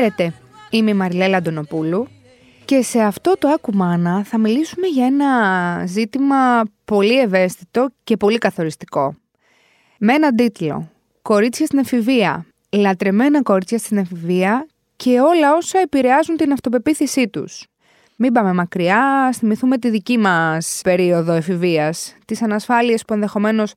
Χαίρετε, είμαι η Μαριλέλα Αντωνοπούλου και σε αυτό το Ακουμάνα θα μιλήσουμε για ένα ζήτημα πολύ ευαίσθητο και πολύ καθοριστικό. Με έναν τίτλο «Κορίτσια στην εφηβεία», λατρεμένα κορίτσια στην εφηβεία και όλα όσα επηρεάζουν την αυτοπεποίθησή τους. Μην πάμε μακριά, θυμηθούμε τη δική μας περίοδο εφηβείας, τις ανασφάλειες που ενδεχομένως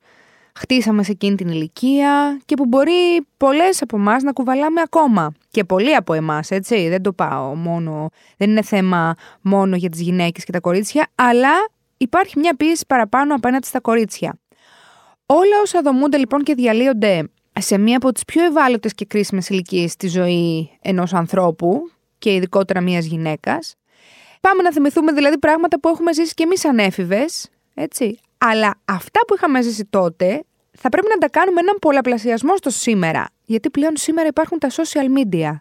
χτίσαμε σε εκείνη την ηλικία και που μπορεί πολλές από εμάς να κουβαλάμε ακόμα. Και πολλοί από εμάς, έτσι, δεν το πάω μόνο, δεν είναι θέμα μόνο για τις γυναίκες και τα κορίτσια, αλλά υπάρχει μια πίεση παραπάνω απέναντι στα κορίτσια. Όλα όσα δομούνται λοιπόν και διαλύονται σε μία από τις πιο ευάλωτες και κρίσιμες ηλικίες στη ζωή ενός ανθρώπου και ειδικότερα μιας γυναίκας. Πάμε να θυμηθούμε δηλαδή πράγματα που έχουμε ζήσει και εμείς ανέφηβες, έτσι. Αλλά αυτά που είχαμε ζήσει τότε θα πρέπει να τα κάνουμε έναν πολλαπλασιασμό στο σήμερα. Γιατί πλέον σήμερα υπάρχουν τα social media,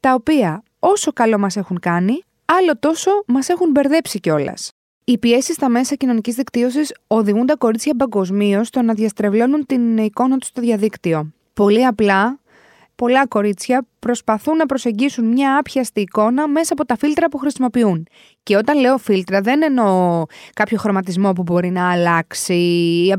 τα οποία όσο καλό μας έχουν κάνει, άλλο τόσο μας έχουν μπερδέψει κιόλας. Οι πιέσεις στα μέσα κοινωνικής δικτύωσης οδηγούν τα κορίτσια παγκοσμίως στο να διαστρεβλώνουν την εικόνα τους στο διαδίκτυο. Πολύ απλά πολλά κορίτσια προσπαθούν να προσεγγίσουν μια άπιαστη εικόνα μέσα από τα φίλτρα που χρησιμοποιούν. Και όταν λέω φίλτρα δεν εννοώ κάποιο χρωματισμό που μπορεί να αλλάξει,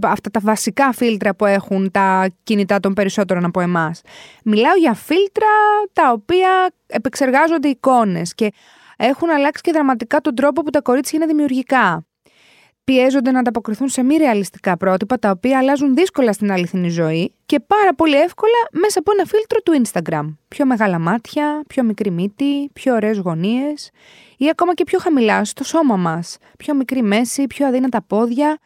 αυτά τα βασικά φίλτρα που έχουν τα κινητά των περισσότερων από εμάς. Μιλάω για φίλτρα τα οποία επεξεργάζονται εικόνες και έχουν αλλάξει και δραματικά τον τρόπο που τα κορίτσια είναι δημιουργικά πιέζονται να ανταποκριθούν σε μη ρεαλιστικά πρότυπα τα οποία αλλάζουν δύσκολα στην αληθινή ζωή και πάρα πολύ εύκολα μέσα από ένα φίλτρο του Instagram. Πιο μεγάλα μάτια, πιο μικρή μύτη, πιο ωραίες γωνίες ή ακόμα και πιο χαμηλά στο σώμα μας. Πιο μικρή μέση, πιο αδύνατα πόδια.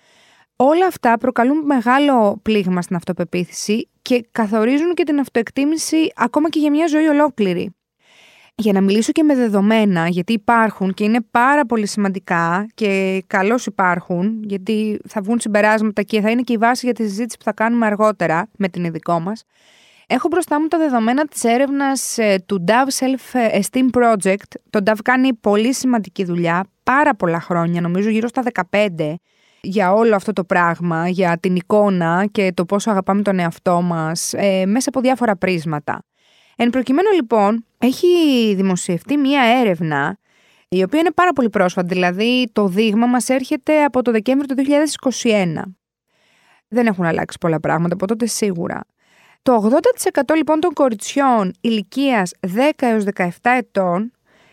Όλα αυτά προκαλούν μεγάλο πλήγμα στην αυτοπεποίθηση και καθορίζουν και την αυτοεκτίμηση ακόμα και για μια ζωή ολόκληρη για να μιλήσω και με δεδομένα, γιατί υπάρχουν και είναι πάρα πολύ σημαντικά και καλώς υπάρχουν, γιατί θα βγουν συμπεράσματα και θα είναι και η βάση για τη συζήτηση που θα κάνουμε αργότερα με την ειδικό μας. Έχω μπροστά μου τα δεδομένα της έρευνας ε, του Dove Self-Esteem Project. Το Dove κάνει πολύ σημαντική δουλειά, πάρα πολλά χρόνια, νομίζω γύρω στα 15, για όλο αυτό το πράγμα, για την εικόνα και το πόσο αγαπάμε τον εαυτό μας, ε, μέσα από διάφορα πρίσματα. Εν προκειμένου λοιπόν, έχει δημοσιευτεί μία έρευνα η οποία είναι πάρα πολύ πρόσφατη, δηλαδή το δείγμα μας έρχεται από το Δεκέμβριο του 2021. Δεν έχουν αλλάξει πολλά πράγματα από τότε σίγουρα. Το 80% λοιπόν των κοριτσιών ηλικίας 10 έως 17 ετών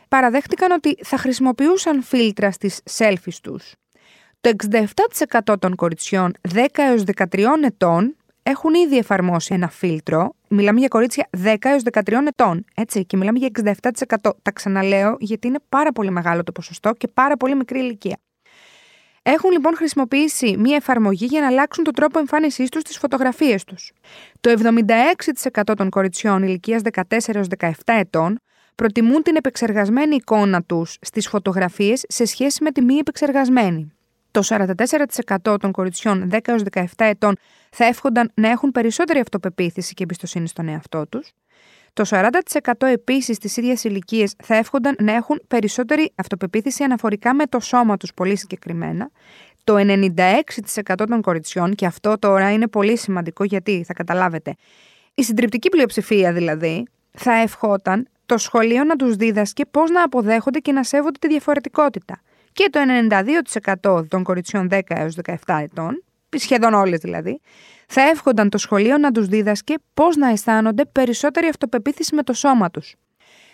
παραδέχτηκαν ότι θα χρησιμοποιούσαν φίλτρα στις selfies τους. Το 67% των κοριτσιών 10 έως 13 ετών έχουν ήδη εφαρμόσει ένα φίλτρο. Μιλάμε για κορίτσια 10 έως 13 ετών. Έτσι, και μιλάμε για 67%. Τα ξαναλέω γιατί είναι πάρα πολύ μεγάλο το ποσοστό και πάρα πολύ μικρή ηλικία. Έχουν λοιπόν χρησιμοποιήσει μία εφαρμογή για να αλλάξουν τον τρόπο εμφάνισής τους στις φωτογραφίες τους. Το 76% των κοριτσιών ηλικίας 14 έως 17 ετών προτιμούν την επεξεργασμένη εικόνα τους στις φωτογραφίες σε σχέση με τη μη επεξεργασμένη. Το 44% των κοριτσιών 10 έως 17 ετών θα εύχονταν να έχουν περισσότερη αυτοπεποίθηση και εμπιστοσύνη στον εαυτό τους. Το 40% επίσης της ίδιας ηλικίας θα εύχονταν να έχουν περισσότερη αυτοπεποίθηση αναφορικά με το σώμα τους πολύ συγκεκριμένα. Το 96% των κοριτσιών, και αυτό τώρα είναι πολύ σημαντικό γιατί θα καταλάβετε, η συντριπτική πλειοψηφία δηλαδή, θα ευχόταν το σχολείο να τους δίδασκε πώς να αποδέχονται και να σέβονται τη διαφορετικότητα και το 92% των κοριτσιών 10 έως 17 ετών, σχεδόν όλες δηλαδή, θα εύχονταν το σχολείο να τους δίδασκε πώς να αισθάνονται περισσότερη αυτοπεποίθηση με το σώμα τους.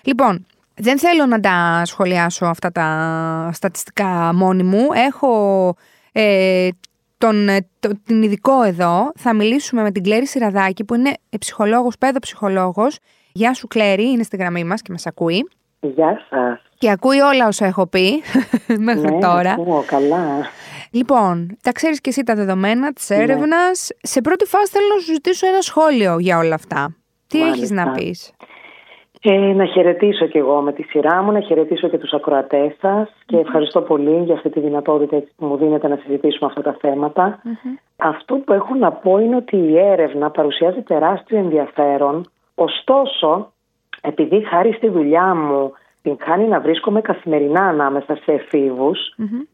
Λοιπόν, δεν θέλω να τα σχολιάσω αυτά τα στατιστικά μόνη μου. Έχω ε, τον, ε, την ειδικό εδώ. Θα μιλήσουμε με την Κλέρη Σιραδάκη που είναι ψυχολόγος, παιδοψυχολόγος. Γεια σου Κλέρη, είναι στη γραμμή μας και μας ακούει. Γεια σας. Και ακούει όλα όσα έχω πει μέχρι ναι, τώρα. Ακούω, καλά. Λοιπόν, τα ξέρεις και εσύ τα δεδομένα της ναι. έρευνας. Σε πρώτη φάση θέλω να σου ζητήσω ένα σχόλιο για όλα αυτά. Τι Μάλιστα. έχεις να πεις; Ε, να χαιρετήσω και εγώ με τη σειρά μου, να χαιρετήσω και τους ακροατές σας και ευχαριστώ πολύ για αυτή τη δυνατότητα που μου δίνετε να συζητήσουμε αυτά τα θεματα Αυτό που έχω να πω είναι ότι η έρευνα παρουσιάζει τεράστιο ενδιαφέρον, ωστόσο επειδή χάρη στη δουλειά μου την κάνει να βρίσκομαι καθημερινά ανάμεσα σε εφηβους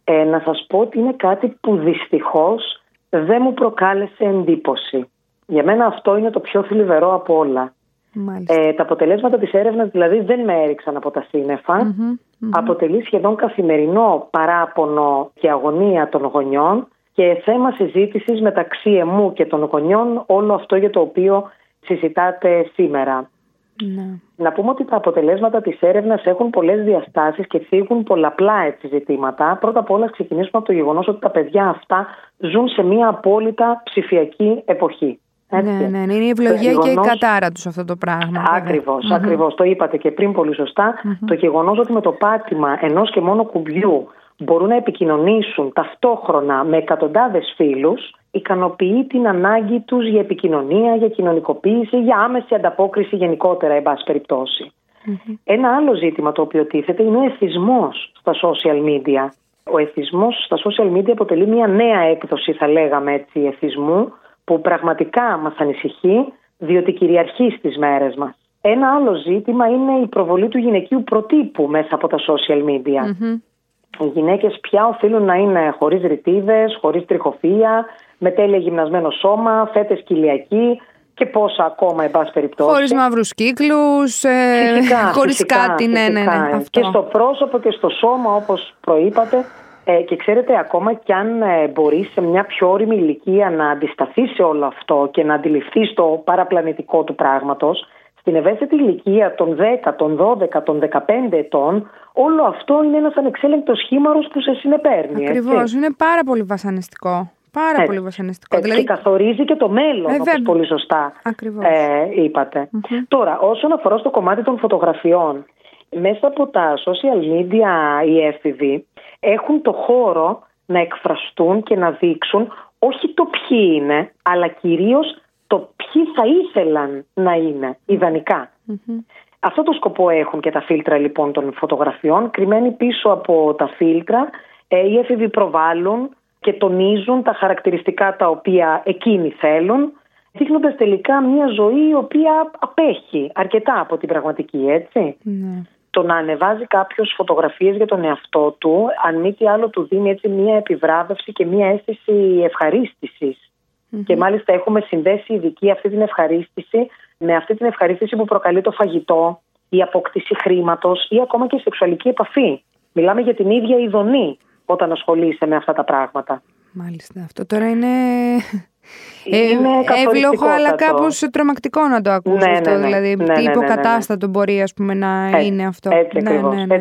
ε, να σας πω ότι είναι κάτι που δυστυχώς δεν μου προκάλεσε εντύπωση. Για μένα αυτό είναι το πιο θλιβερό από όλα. Ε, τα αποτελέσματα της έρευνας δηλαδή δεν με έριξαν από τα συννεφα Αποτελεί σχεδόν καθημερινό παράπονο και αγωνία των γονιών και θέμα συζήτησης μεταξύ εμού και των γονιών όλο αυτό για το οποίο συζητάτε σήμερα. Ναι. Να πούμε ότι τα αποτελέσματα της έρευνας έχουν πολλές διαστάσεις και θίγουν πολλαπλά έτσι ζητήματα. Πρώτα απ' όλα ξεκινήσουμε από το γεγονός ότι τα παιδιά αυτά ζουν σε μια απόλυτα ψηφιακή εποχή. Ναι, ναι, ναι, είναι η ευλογία και η κατάρα τους αυτό το πράγμα. Ακριβώς, ακριβώς. Το είπατε και πριν πολύ Το γεγονός ότι με το πάτημα ενός και μόνο κουμπιού μπορούν να επικοινωνήσουν ταυτόχρονα με εκατοντάδες φίλους, ικανοποιεί την ανάγκη τους για επικοινωνία, για κοινωνικοποίηση, για άμεση ανταπόκριση γενικότερα, εν πάση Ένα άλλο ζήτημα το οποίο τίθεται είναι ο εθισμός στα social media. Ο εθισμός στα social media αποτελεί μια νέα έκδοση, θα λέγαμε έτσι, εθισμού, που πραγματικά μας ανησυχεί διότι κυριαρχεί στις μέρες μας. Ένα άλλο ζήτημα είναι η προβολή του γυναικείου προτύπου μέσα από τα social media. Οι γυναίκες πια οφείλουν να είναι χωρίς ρητίδες, χωρίς τριχοφία, με τέλεια γυμνασμένο σώμα, φέτες κοιλιακή και πόσα ακόμα, εν πάση περιπτώσει. Χωρίς μαύρους κύκλους, ε, χωρίς κάτι, ναι, ναι, ναι. Και στο πρόσωπο και στο σώμα, όπως προείπατε, ε, και ξέρετε, ακόμα κι αν ε, μπορείς σε μια πιο όρημη ηλικία να αντισταθείς σε όλο αυτό και να αντιληφθείς το παραπλανητικό του πράγματος, στην ευαίσθητη ηλικία των 10, των 12, των 15 ετών, όλο αυτό είναι ένας ανεξέλεγκτος σχήμαρο που σε συνεπέρνει. Ακριβώς. Είναι πάρα πολύ βασανιστικό. Πάρα πολύ βασανιστικό. δηλαδή... Και καθορίζει και το μέλλον, ε, όπως πολύ σωστά ε, ειπατε Τώρα, όσον αφορά στο κομμάτι των φωτογραφιών, μέσα από τα social media οι έφηβοι έχουν το χώρο να εκφραστούν και να δείξουν όχι το ποιοι είναι, αλλά κυρίως το ποιοι θα ήθελαν να είναι, ιδανικα Αυτό το σκοπό έχουν και τα φίλτρα λοιπόν των φωτογραφιών. Κρυμμένοι πίσω από τα φίλτρα, ε, οι έφηβοι προβάλλουν και τονίζουν τα χαρακτηριστικά τα οποία εκείνοι θέλουν, δείχνοντας τελικά μια ζωή η οποία απέχει αρκετά από την πραγματική, έτσι. Ναι το να ανεβάζει κάποιος φωτογραφίες για τον εαυτό του, αν μη τι άλλο, του δίνει έτσι μια επιβράβευση και μια αίσθηση Και μάλιστα έχουμε συνδέσει ειδική αυτή την ευχαρίστηση με αυτή την ευχαρίστηση που προκαλεί το φαγητό, η απόκτηση χρήματος ή ακόμα και η σεξουαλική επαφή. Μιλάμε για την ίδια ειδονή όταν ασχολείσαι με αυτά τα πράγματα. Μάλιστα. Αυτό τώρα είναι είναι εύλογο, αλλά κάπως τρομακτικό να το ακούσει ναι, αυτό. Ναι, ναι. Δηλαδή, ναι, τι ναι, υποκατάστατο μπορεί ας πούμε, να είναι αυτό. Έτσι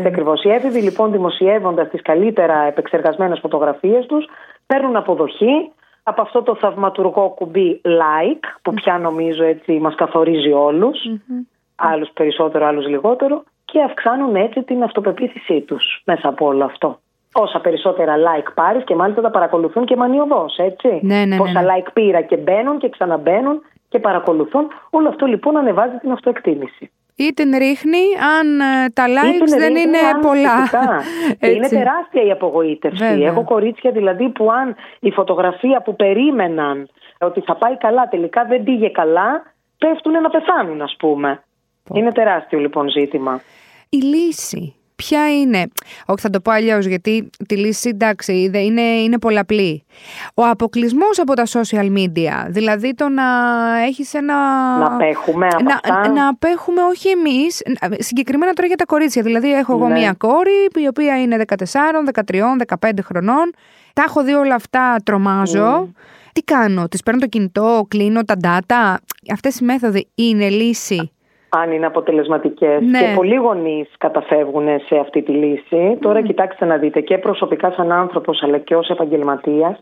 ακριβώς. Οι έφηβοι λοιπόν, δημοσιεύοντας τις καλύτερα επεξεργασμένες φωτογραφίες τους, παίρνουν αποδοχή από αυτό το θαυματουργό κουμπί like, που πια νομίζω έτσι μας καθορίζει όλους, mm-hmm. άλλους περισσότερο, άλλους λιγότερο, και αυξάνουν έτσι την αυτοπεποίθησή τους μέσα από όλο αυτό όσα περισσότερα like πάρεις και μάλιστα τα παρακολουθούν και μανιωδώς, έτσι. Ναι, ναι, Πόσα ναι, like πήρα και μπαίνουν και ξαναμπαίνουν και παρακολουθούν. Όλο αυτό λοιπόν ανεβάζει την αυτοεκτίμηση. Ή την ρίχνει αν ε, τα likes δεν είναι πολλά. είναι τεράστια η απογοήτευση. Έχω κορίτσια δηλαδή που αν η φωτογραφία που περίμεναν ότι θα πάει καλά τελικά δεν πήγε καλά, πέφτουν να πεθάνουν ας πούμε. Είναι τεράστιο λοιπόν ζήτημα. Η λύση ποια είναι. Όχι, θα το πω αλλιώς, γιατί τη λύση εντάξει είναι, είναι πολλαπλή. Ο αποκλεισμός από τα social media. Δηλαδή το να έχεις ένα. Να απέχουμε από να, αυτά; Να απέχουμε όχι εμείς. Συγκεκριμένα τώρα για τα κορίτσια. Δηλαδή, έχω εγώ ναι. μία κόρη, η οποία είναι 14, 13, 15 χρονών. Τα έχω δει όλα αυτά, τρομάζω. Τι κάνω, τη παίρνω το κινητό, κλείνω τα data. Αυτές οι μέθοδοι είναι λύση; Αν είναι αποτελεσματικές. Ναι. Και πολλοί γονείς καταφεύγουν σε αυτή τη λύση. Τώρα, κοιτάξτε να δείτε, και προσωπικά, σαν άνθρωπος, αλλά και ως επαγγελματίας,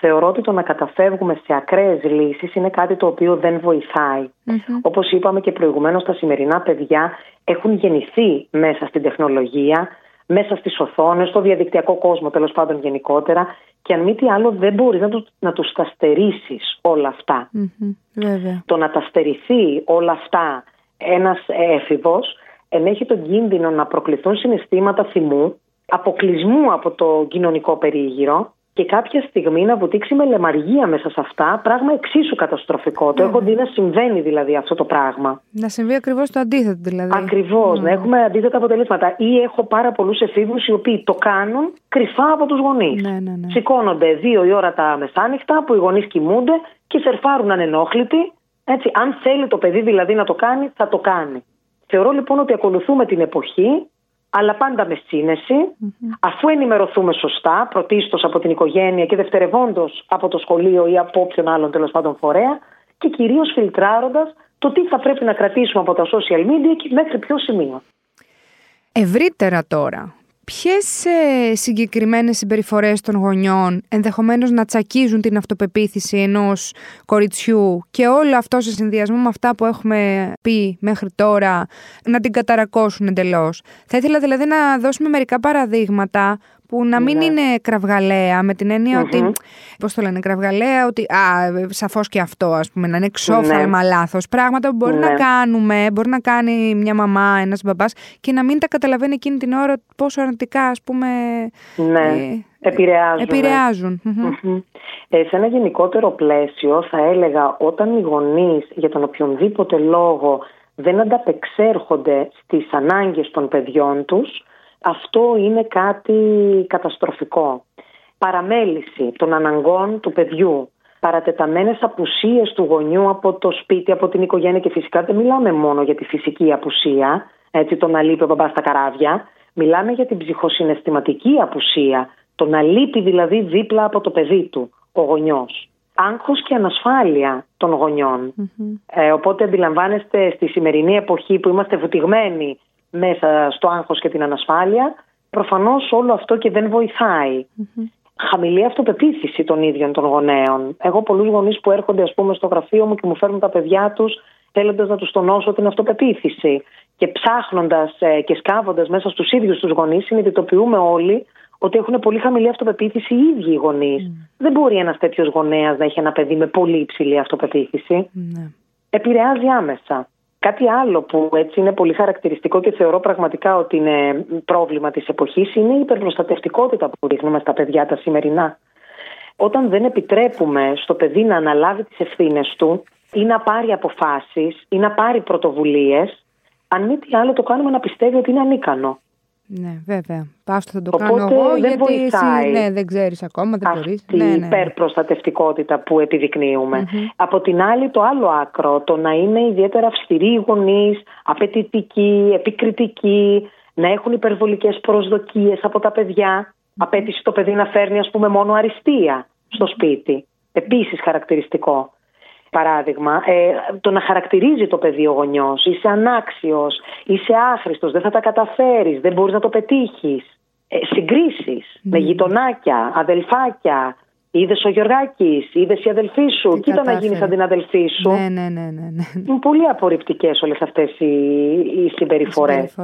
θεωρώ ότι το να καταφεύγουμε σε ακραίες λύσεις είναι κάτι το οποίο δεν βοηθάει. Mm-hmm. Όπως είπαμε και προηγουμένως, τα σημερινά παιδιά έχουν γεννηθεί μέσα στην τεχνολογία, μέσα στις οθόνες, στο διαδικτυακό κόσμο τέλος πάντων γενικότερα. Και αν μη τι άλλο, δεν μπορείς να, τους, να τους τα στερήσεις όλα αυτά. Το να τα στερηθεί όλα αυτά ένας έφηβος ενέχει τον κίνδυνο να προκληθούν συναισθήματα θυμού, αποκλεισμού από το κοινωνικό περίγυρο και κάποια στιγμή να βουτήξει με λεμαργία μέσα σε αυτά, πράγμα εξίσου καταστροφικό. Το έχω δει να συμβαίνει δηλαδή αυτό το πράγμα. Να συμβεί ακριβώς το αντίθετο δηλαδή. Ακριβώς, να έχουμε αντίθετα αποτελέσματα. Ή έχω πάρα πολλούς εφήβους οι οποίοι το κάνουν κρυφά από τους γονείς. Ναι, ναι, ναι. Σηκώνονται δύο η ώρα τα μεσάνυχτα που οι γονείς κοιμούνται και σερφάρουν ανενόχλητοι Έτσι, αν θέλει το παιδί δηλαδή να το κάνει, θα το κάνει. Θεωρώ λοιπόν ότι ακολουθούμε την εποχή, αλλά πάντα με συνεση αφού ενημερωθούμε σωστά, πρωτίστως από την οικογένεια και δευτερευόντως από το σχολείο ή από όποιον άλλον τέλος πάντων φορέα, και κυρίως φιλτράροντας το τι θα πρέπει να κρατήσουμε από τα social media και μέχρι ποιο σημείο. Ευρύτερα τώρα, ποιες ε, συγκεκριμένες συμπεριφορές των γονιών ενδεχομένως να τσακίζουν την αυτοπεποίθηση ενός κοριτσιού και όλο αυτό σε συνδυασμό με αυτά που έχουμε πει μέχρι τώρα να την καταρακώσουν εντελώς; Θα ήθελα δηλαδή να δώσουμε μερικά παραδείγματα που να μην ναι. είναι κραυγαλαία με την εννοια ότι. Πώς το λένε, κραυγαλαία, ότι. Α, σαφώς και αυτό, ας πούμε, να είναι εξόφθαλμα ναι. λάθος. Πράγματα που μπορεί να ναι. κάνουμε, μπορεί να κάνει μια μαμά, ένας μπαμπάς και να μην τα καταλαβαίνει εκείνη την ώρα πόσο αρνητικά, ας πούμε. Ναι. Ε, επηρεάζουν. επηρεάζουν. Ε, σε ένα γενικότερο πλαίσιο θα έλεγα όταν οι γονείς για τον οποιονδήποτε λόγο δεν ανταπεξέρχονται στις ανάγκες των παιδιών τους αυτό είναι κάτι καταστροφικό. Παραμέληση των αναγκών του παιδιού, παρατεταμένες απουσίες του γονιού από το σπίτι, από την οικογένεια και φυσικά δεν μιλάμε μόνο για τη φυσική απουσία, έτσι το να λείπει ο μπαμπάς στα καράβια, μιλάμε για την ψυχοσυναισθηματική απουσία, το να λείπει δηλαδή δίπλα από το παιδί του ο γονιός. Άγχος και ανασφάλεια των γονιων Ε, οπότε αντιλαμβάνεστε στη σημερινή εποχή που είμαστε βουτυγμένοι μέσα στο άγχος και την ανασφάλεια, προφανώς όλο αυτό και δεν βοηθάει. Χαμηλή αυτοπεποίθηση των ίδιων των γονέων. Εγώ πολλούς γονείς που έρχονται ας πούμε στο γραφείο μου και μου φέρνουν τα παιδιά τους θέλοντας να τους τονώσω την αυτοπεποίθηση. Και ψάχνοντας ε, και σκάβοντας μέσα στους ίδιους τους γονείς συνειδητοποιούμε όλοι ότι έχουν πολύ χαμηλή αυτοπεποίθηση οι ίδιοι οι γονείς. Δεν μπορεί ένας τέτοιος γονέας να έχει ένα παιδί με πολύ υψηλή αυτοπεποίθηση. Ναι. Επηρεάζει άμεσα. Κάτι άλλο που έτσι είναι πολύ χαρακτηριστικό και θεωρώ πραγματικά ότι είναι πρόβλημα της εποχής είναι η υπερπροστατευτικότητα που δείχνουμε στα παιδιά τα σημερινά. Όταν δεν επιτρέπουμε στο παιδί να αναλάβει τις ευθύνες του ή να πάρει αποφάσεις ή να πάρει πρωτοβουλίες, αν μη τι άλλο το κάνουμε να πιστεύει ότι είναι ανίκανο. Ναι, βέβαια. Πάστο θα το Οπότε κάνω εγώ, δεν γιατί εσύ ναι, δεν ξέρεις ακόμα, δεν μπορεί. Αυτή ναι, ναι, η ναι. υπερπροστατευτικότητα που επιδεικνύουμε. Από την άλλη το άλλο άκρο, το να είναι ιδιαίτερα αυστηροί οι γονείς, απαιτητικοί, επικριτικοί, να έχουν υπερβολικές προσδοκίες από τα παιδιά, απέτηση το παιδί να φέρνει ας πούμε μόνο αριστεία στο σπίτι. Επίσης χαρακτηριστικό. Παράδειγμα, ε, το να χαρακτηρίζει το παιδί ο γονιός, είσαι ανάξιος, είσαι άχρηστος, δεν θα τα καταφέρεις, δεν μπορείς να το πετύχεις. Ε, Συγκρίσεις με ναι. γειτονάκια, αδελφάκια. Είδες ο Γιωργάκης, είδες η αδελφή σου, Τι κοίτα να γίνεις σαν την αδελφή σου. Ναι, ναι, ναι. ναι, ναι. Είναι πολύ απορριπτικές όλες αυτές οι, οι συμπεριφορές.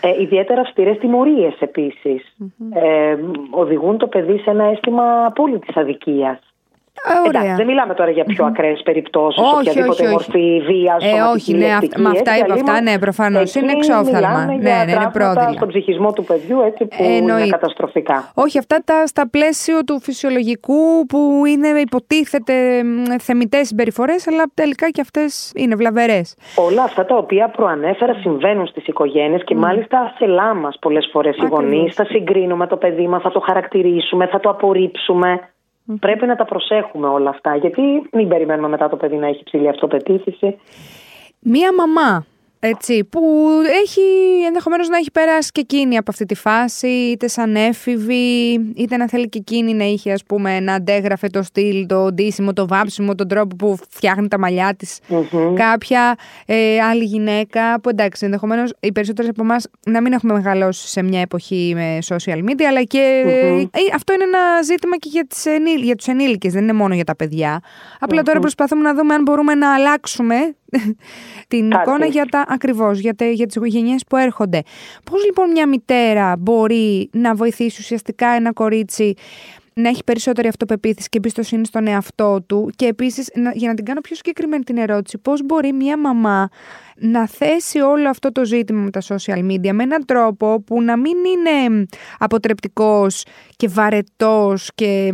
Ε, ιδιαίτερα αυστηρές τιμωρίες Ε, οδηγούν το παιδί σε ένα αίσθημα απόλυτης αδικία. Εντάξει, δεν μιλάμε τώρα για πιο ακραίες περιπτώσεις, οποιαδήποτε όχι, μορφή βίας. Ε, όχι, ναι, με αυτά είπα αυτά, ναι, προφανώς. Είναι εξόφθαλμα. Ναι, ναι, είναι πρόδειλα. Στον ψυχισμό του παιδιού, έτσι που είναι καταστροφικά. Όχι, αυτά τα στα πλαίσιο του φυσιολογικού που είναι υποτίθεται θεμητές συμπεριφορές, αλλά τελικά και αυτές είναι βλαβερές. Όλα αυτά τα οποία προανέφερα συμβαίνουν στις οικογένειες και μάλιστα ασελά μα πολλές φορές οι γονείς. Θα συγκρίνουμε το παιδί μας, θα το χαρακτηρίσουμε, θα το απορρίψουμε. Πρέπει να τα προσέχουμε όλα αυτά, γιατί μην περιμένουμε μετά το παιδί να έχει ψηλή αυτοπεποίθηση. Μία μαμά έτσι, που έχει ενδεχομένως να έχει περάσει και εκείνη από αυτή τη φάση, είτε σαν έφηβη, είτε να θέλει και εκείνη να είχε ας πούμε να αντέγραφε το στυλ, το ντύσιμο, το βάψιμο, τον τρόπο που φτιάχνει τα μαλλιά της. Κάποια ε, άλλη γυναίκα, που εντάξει ενδεχομένως οι περισσότερες από εμάς να μην έχουμε μεγαλώσει σε μια εποχή με social media, αλλά και ε, αυτό είναι ένα ζήτημα και για, τις ενήλ, για τους ενήλικες, δεν είναι μόνο για τα παιδιά. τώρα προσπαθούμε να δούμε αν μπορούμε να αλλάξουμε την εικόνα για τα ακριβώς, για, για τις οικογένειες που έρχονται. Πώς λοιπόν μια μητέρα μπορεί να βοηθήσει ουσιαστικά ένα κορίτσι να έχει περισσότερη αυτοπεποίθηση και εμπιστοσύνη στον εαυτό του και επίσης για να την κάνω πιο συγκεκριμένη την ερώτηση πώς μπορεί μια μαμά να θέσει όλο αυτό το ζήτημα με τα social media με έναν τρόπο που να μην είναι αποτρεπτικός και βαρετός και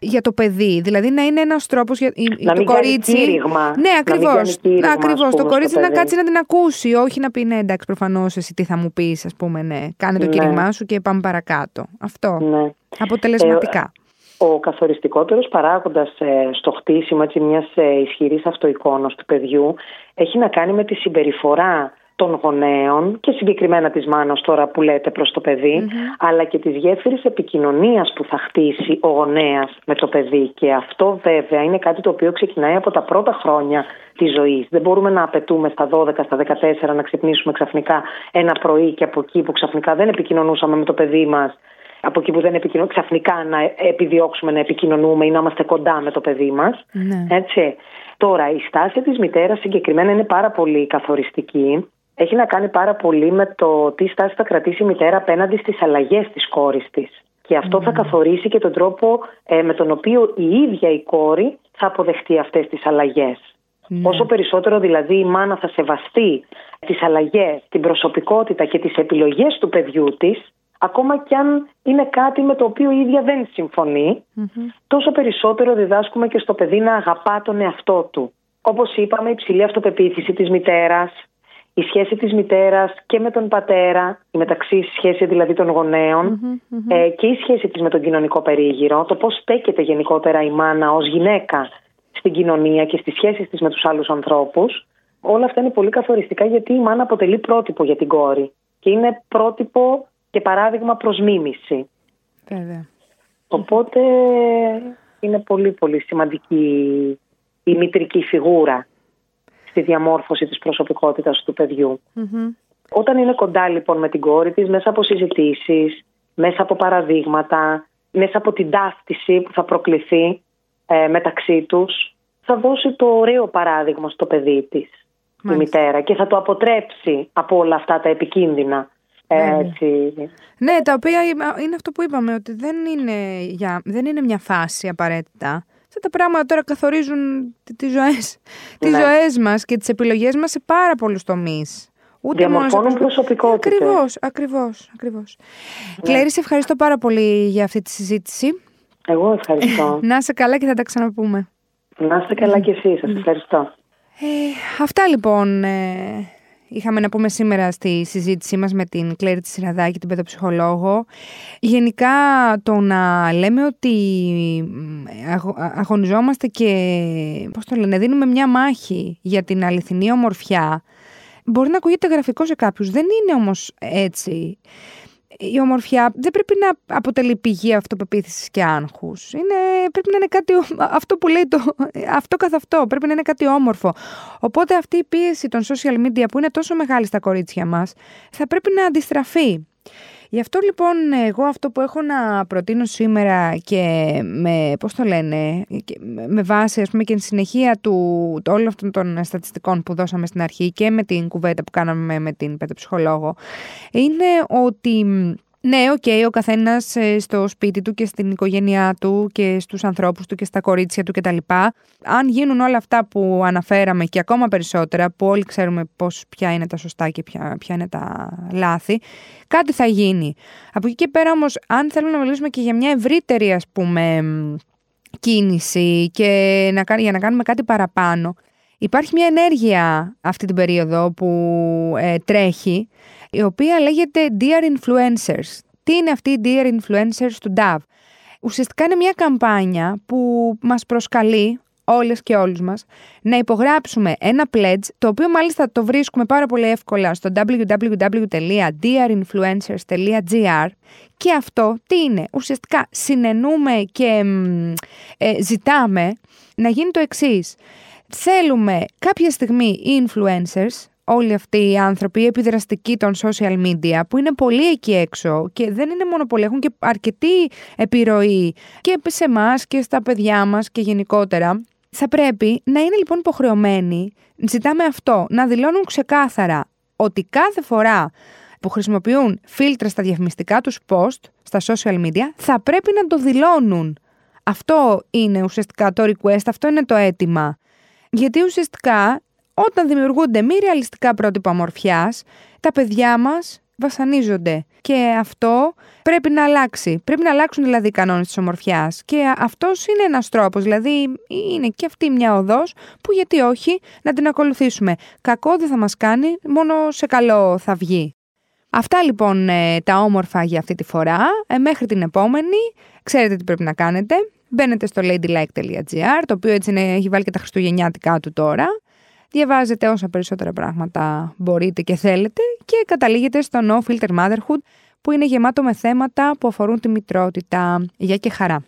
για το παιδί. Δηλαδή να είναι ένας τρόπος για να το κορίτσι. Κήρυγμα. Ναι, ακριβώς. Να ακριβώς. Το κορίτσι να κάτσει να την ακούσει, όχι να πει ναι, εντάξει, προφανώς εσύ τι θα μου πεις, ας πούμε, ναι. Κάνε το ναι. κήρυγμά σου και πάμε παρακάτω. Αυτό. Ναι. Αποτελεσματικά. Ο καθοριστικότερος παράγοντας ε, στο χτίσιμο έτσι, μιας ε, ισχυρής αυτοεικόνος του παιδιού έχει να κάνει με τη συμπεριφορά των γονέων και συγκεκριμένα της μάνας τώρα που λέτε προς το παιδι αλλά και της γέφυρης επικοινωνίας που θα χτίσει ο γονέας με το παιδί και αυτό βέβαια είναι κάτι το οποίο ξεκινάει από τα πρώτα χρόνια της ζωής. Δεν μπορούμε να απαιτούμε στα 12, στα 14 να ξυπνήσουμε ξαφνικά ένα πρωί και από εκεί που ξαφνικά δεν επικοινωνούσαμε με το παιδί μας από εκεί που δεν επικοινωνούμε, ξαφνικά να επιδιώξουμε να επικοινωνούμε ή να είμαστε κοντά με το παιδί μας. Ναι. Έτσι. Τώρα, η στάση της μητέρας συγκεκριμένα είναι πάρα πολύ καθοριστική έχει να κάνει πάρα πολύ με το τι στάση θα κρατήσει η μητέρα απέναντι στις αλλαγές της κόρης της. Και αυτό θα καθορίσει και τον τρόπο ε, με τον οποίο η ίδια η κόρη θα αποδεχτεί αυτές τις αλλαγές. Ναι. Όσο περισσότερο δηλαδή η μάνα θα σεβαστεί τις αλλαγές, την προσωπικότητα και τις επιλογές του παιδιού της, ακόμα κι αν είναι κάτι με το οποίο η ίδια δεν συμφωνει τόσο περισσότερο διδάσκουμε και στο παιδί να αγαπά τον εαυτό του. Όπως είπαμε, η ψηλή αυτοπεποίθηση της μητέρας, η σχέση της μητέρας και με τον πατέρα, η μεταξύ σχέση δηλαδή των γονεων ε, και η σχέση της με τον κοινωνικό περίγυρο, το πώς στέκεται γενικότερα η μάνα ως γυναίκα στην κοινωνία και στις σχέσεις της με τους άλλους ανθρώπους, όλα αυτά είναι πολύ καθοριστικά γιατί η μάνα αποτελεί πρότυπο για την κόρη και είναι πρότυπο και παράδειγμα προς μίμηση. Βέβαια. Οπότε είναι πολύ πολύ σημαντική η μητρική φιγούρα στη διαμόρφωση της προσωπικότητας του παιδιου Όταν είναι κοντά λοιπόν με την κόρη της, μέσα από συζητήσεις, μέσα από παραδείγματα, μέσα από την ταύτιση που θα προκληθεί ε, μεταξύ τους, θα δώσει το ωραίο παράδειγμα στο παιδί της, η μητέρα, και θα το αποτρέψει από όλα αυτά τα επικίνδυνα. Ε, έτσι. Ναι, τα οποία είναι αυτό που είπαμε, ότι δεν είναι, για, δεν είναι μια φάση απαραίτητα. Αυτά τα πράγματα τώρα καθορίζουν τις ζωές, τις ναι. ζωές μας και τις επιλογές μας σε πάρα πολλούς τομείς. Ούτε Διαμορφώνουν μόνο προσωπικότητες. Ακριβώς, ακριβώς, ακριβώς. Ναι. Κλέρη, σε ευχαριστώ πάρα πολύ για αυτή τη συζήτηση. Εγώ ευχαριστώ. Να είσαι καλά και θα τα ξαναπούμε. Να είστε καλά και εσείς, σας ευχαριστώ. Ε, αυτά λοιπόν ε, είχαμε να πούμε σήμερα στη συζήτησή μας με την Κλέρη της Σιραδάκη, την παιδοψυχολόγο. Γενικά το να λέμε ότι αγωνιζόμαστε και πώς το λένε, δίνουμε μια μάχη για την αληθινή ομορφιά μπορεί να ακούγεται γραφικό σε κάποιους. Δεν είναι όμως έτσι η ομορφιά δεν πρέπει να αποτελεί πηγή αυτοπεποίθησης και άγχους. πρέπει να είναι κάτι, αυτό που λέει το, αυτό καθ' αυτό, πρέπει να είναι κάτι όμορφο. Οπότε αυτή η πίεση των social media που είναι τόσο μεγάλη στα κορίτσια μας, θα πρέπει να αντιστραφεί. Γι' αυτό λοιπόν εγώ αυτό που έχω να προτείνω σήμερα και με, πώς το λένε, με βάση ας πούμε και την συνεχεία του όλων αυτών των στατιστικών που δώσαμε στην αρχή και με την κουβέντα που κάναμε με την παιδοψυχολόγο, είναι ότι ναι, OK, okay, ο καθένας ε, στο σπίτι του και στην οικογένειά του και στους ανθρώπους του και στα κορίτσια του κτλ. Αν γίνουν όλα αυτά που αναφέραμε και ακόμα περισσότερα, που όλοι ξέρουμε πώς, ποια είναι τα σωστά και ποια, ποια είναι τα λάθη, κάτι θα γίνει. Από εκεί και πέρα όμως, αν θέλουμε να μιλήσουμε και για μια ευρύτερη ας πούμε κίνηση και να, για να κάνουμε κάτι παραπάνω, υπάρχει μια ενέργεια αυτή την περίοδο που ε, τρέχει η οποία λέγεται Dear Influencers. Τι είναι αυτή η Dear Influencers του DAV. Ουσιαστικά είναι μια καμπάνια που μας προσκαλεί όλες και όλους μας να υπογράψουμε ένα pledge το οποίο μάλιστα το βρίσκουμε πάρα πολύ εύκολα στο www.dearinfluencers.gr και αυτό τι είναι; Ουσιαστικά συνενούμε και ε, ζητάμε να γίνει το εξής θέλουμε κάποια στιγμή οι influencers όλοι αυτοί οι άνθρωποι, οι επιδραστικοί των social media, που είναι πολύ εκεί έξω και δεν είναι μόνο πολλοί, έχουν και αρκετή επιρροή και σε εμάς και στα παιδιά μας και γενικότερα. Θα πρέπει να είναι λοιπόν υποχρεωμένοι, ζητάμε αυτό, να δηλώνουν ξεκάθαρα ότι κάθε φορά που χρησιμοποιούν φίλτρα στα διαφημιστικά τους post, στα social media, θα πρέπει να το δηλώνουν. Αυτό είναι ουσιαστικά το request, αυτό είναι το αίτημα. Γιατί ουσιαστικά όταν δημιουργούνται μη ρεαλιστικά πρότυπα ομορφιάς, τα παιδιά μας βασανίζονται. Και αυτό πρέπει να αλλάξει. Πρέπει να αλλάξουν δηλαδή οι κανόνες της ομορφιάς. Και αυτός είναι ένας τρόπος. Δηλαδή, είναι και αυτή μια οδός που γιατί όχι να την ακολουθήσουμε. Κακό δεν θα μας κάνει, μόνο σε καλό θα βγει. Αυτά λοιπόν ε, τα όμορφα για αυτή τη φορά. Ε, μέχρι την επόμενη, ξέρετε τι πρέπει να κάνετε. Μπαίνετε στο ladylike.gr, το οποίο έτσι είναι, έχει βάλει και τα χριστουγεννιάτικά του τώρα. Διαβάζετε όσα περισσότερα πράγματα μπορείτε και θέλετε και καταλήγετε στο No Filter Motherhood που είναι γεμάτο με θέματα που αφορούν τη μητρότητα. Γεια και χαρά!